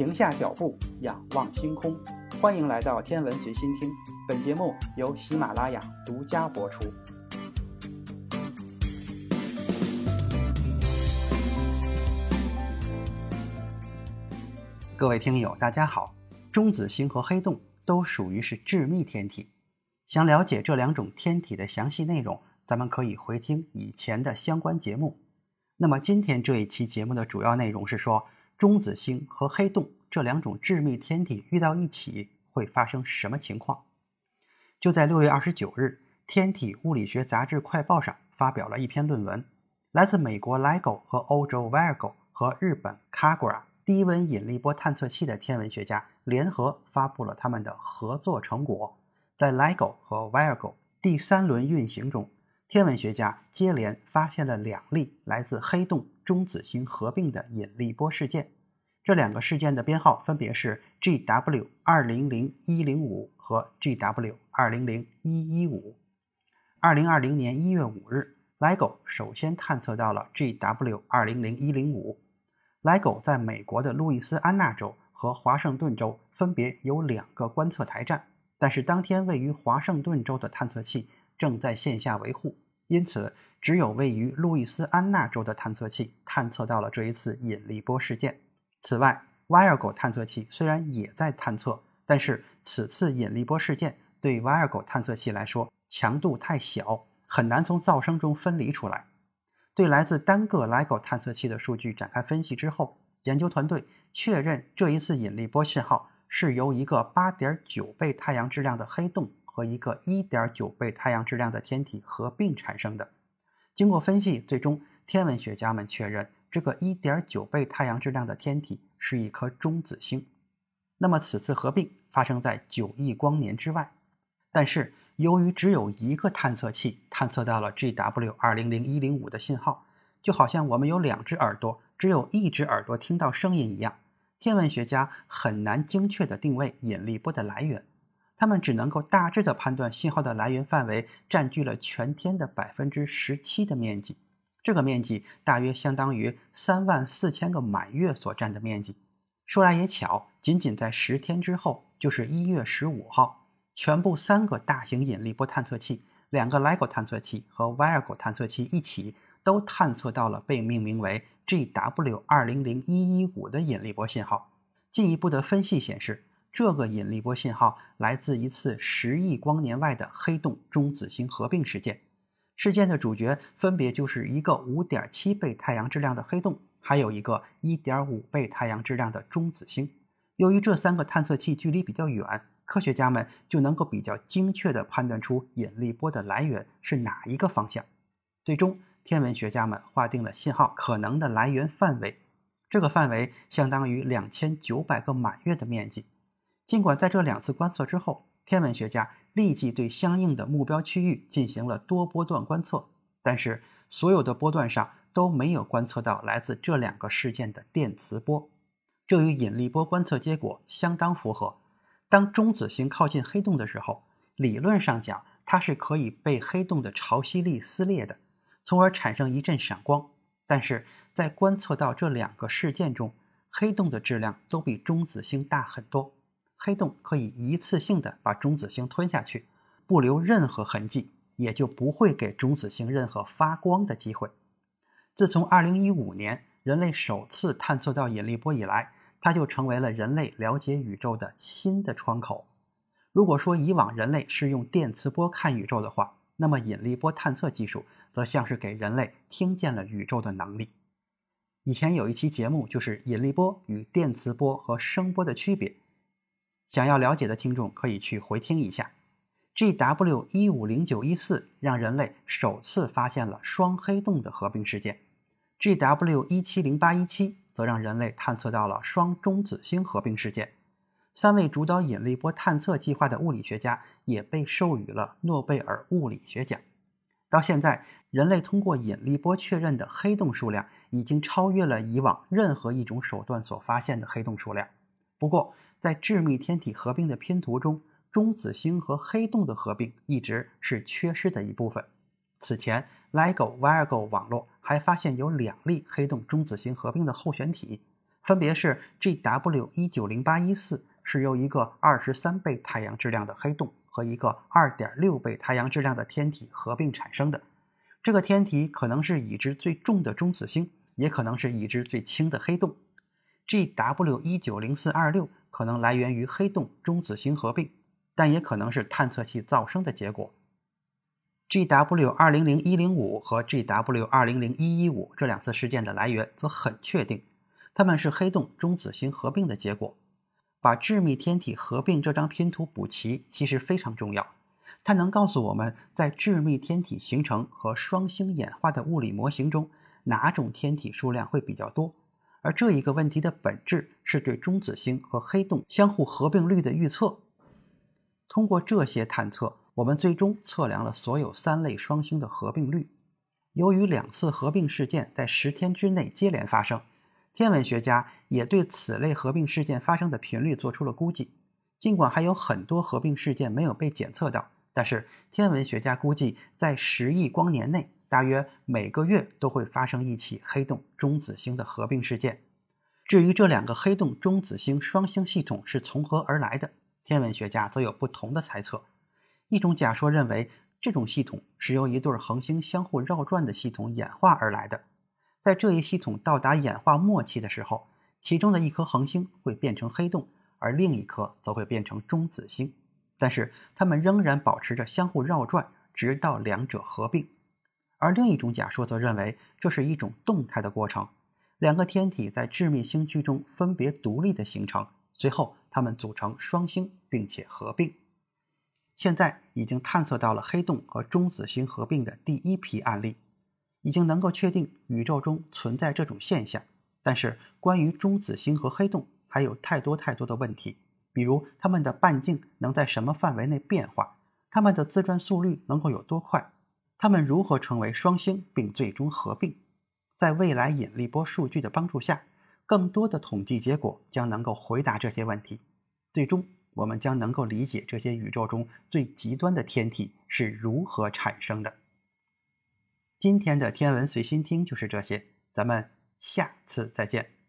停下脚步，仰望星空。欢迎来到天文随心听，本节目由喜马拉雅独家播出。各位听友，大家好。中子星和黑洞都属于是致密天体。想了解这两种天体的详细内容，咱们可以回听以前的相关节目。那么今天这一期节目的主要内容是说。中子星和黑洞这两种致密天体遇到一起会发生什么情况？就在六月二十九日，《天体物理学杂志快报》上发表了一篇论文，来自美国 LIGO 和欧洲 Virgo 和日本 Kagura 低温引力波探测器的天文学家联合发布了他们的合作成果。在 LIGO 和 Virgo 第三轮运行中，天文学家接连发现了两例来自黑洞。中子星合并的引力波事件，这两个事件的编号分别是 GW 二零零一零五和 GW 二零零一一五。二零二零年一月五日，LIGO 首先探测到了 GW 二零零一零五。LIGO 在美国的路易斯安那州和华盛顿州分别有两个观测台站，但是当天位于华盛顿州的探测器正在线下维护。因此，只有位于路易斯安那州的探测器探测到了这一次引力波事件。此外，Virgo 探测器虽然也在探测，但是此次引力波事件对 Virgo 探测器来说强度太小，很难从噪声中分离出来。对来自单个 LIGO 探测器的数据展开分析之后，研究团队确认这一次引力波信号是由一个8.9倍太阳质量的黑洞。和一个1.9倍太阳质量的天体合并产生的。经过分析，最终天文学家们确认，这个1.9倍太阳质量的天体是一颗中子星。那么此次合并发生在9亿光年之外，但是由于只有一个探测器探测到了 GW 200-105的信号，就好像我们有两只耳朵，只有一只耳朵听到声音一样，天文学家很难精确地定位引力波的来源。他们只能够大致的判断信号的来源范围占据了全天的百分之十七的面积，这个面积大约相当于三万四千个满月所占的面积。说来也巧，仅仅在十天之后，就是一月十五号，全部三个大型引力波探测器，两个 LIGO 探测器和 Virgo 探测器一起都探测到了被命名为 GW 二零零一一五的引力波信号。进一步的分析显示。这个引力波信号来自一次十亿光年外的黑洞中子星合并事件。事件的主角分别就是一个五点七倍太阳质量的黑洞，还有一个一点五倍太阳质量的中子星。由于这三个探测器距离比较远，科学家们就能够比较精确地判断出引力波的来源是哪一个方向。最终，天文学家们划定了信号可能的来源范围，这个范围相当于两千九百个满月的面积。尽管在这两次观测之后，天文学家立即对相应的目标区域进行了多波段观测，但是所有的波段上都没有观测到来自这两个事件的电磁波，这与引力波观测结果相当符合。当中子星靠近黑洞的时候，理论上讲它是可以被黑洞的潮汐力撕裂的，从而产生一阵闪光。但是在观测到这两个事件中，黑洞的质量都比中子星大很多。黑洞可以一次性的把中子星吞下去，不留任何痕迹，也就不会给中子星任何发光的机会。自从2015年人类首次探测到引力波以来，它就成为了人类了解宇宙的新的窗口。如果说以往人类是用电磁波看宇宙的话，那么引力波探测技术则像是给人类听见了宇宙的能力。以前有一期节目就是引力波与电磁波和声波的区别。想要了解的听众可以去回听一下。GW 一五零九一四让人类首次发现了双黑洞的合并事件，GW 一七零八一七则让人类探测到了双中子星合并事件。三位主导引力波探测计划的物理学家也被授予了诺贝尔物理学奖。到现在，人类通过引力波确认的黑洞数量已经超越了以往任何一种手段所发现的黑洞数量。不过，在致密天体合并的拼图中，中子星和黑洞的合并一直是缺失的一部分。此前，LIGO Virgo 网络还发现有两例黑洞中子星合并的候选体，分别是 GW 一九零八一四是由一个二十三倍太阳质量的黑洞和一个二点六倍太阳质量的天体合并产生的。这个天体可能是已知最重的中子星，也可能是已知最轻的黑洞。GW 一九零四二六可能来源于黑洞中子星合并，但也可能是探测器噪声的结果。GW 二零零一零五和 GW 二零零一一五这两次事件的来源则很确定。它们是黑洞中子星合并的结果。把致密天体合并这张拼图补齐，其实非常重要。它能告诉我们在致密天体形成和双星演化的物理模型中，哪种天体数量会比较多。而这一个问题的本质是对中子星和黑洞相互合并率的预测。通过这些探测，我们最终测量了所有三类双星的合并率。由于两次合并事件在十天之内接连发生。天文学家也对此类合并事件发生的频率做出了估计。尽管还有很多合并事件没有被检测到，但是天文学家估计，在十亿光年内，大约每个月都会发生一起黑洞中子星的合并事件。至于这两个黑洞中子星双星系统是从何而来的，天文学家则有不同的猜测。一种假说认为，这种系统是由一对恒星相互绕转的系统演化而来的。在这一系统到达演化末期的时候，其中的一颗恒星会变成黑洞，而另一颗则会变成中子星。但是它们仍然保持着相互绕转，直到两者合并。而另一种假说则认为，这是一种动态的过程，两个天体在致密星区中分别独立的形成，随后它们组成双星，并且合并。现在已经探测到了黑洞和中子星合并的第一批案例。已经能够确定宇宙中存在这种现象，但是关于中子星和黑洞还有太多太多的问题，比如它们的半径能在什么范围内变化，它们的自转速率能够有多快，它们如何成为双星并最终合并。在未来引力波数据的帮助下，更多的统计结果将能够回答这些问题。最终，我们将能够理解这些宇宙中最极端的天体是如何产生的。今天的天文随心听就是这些，咱们下次再见。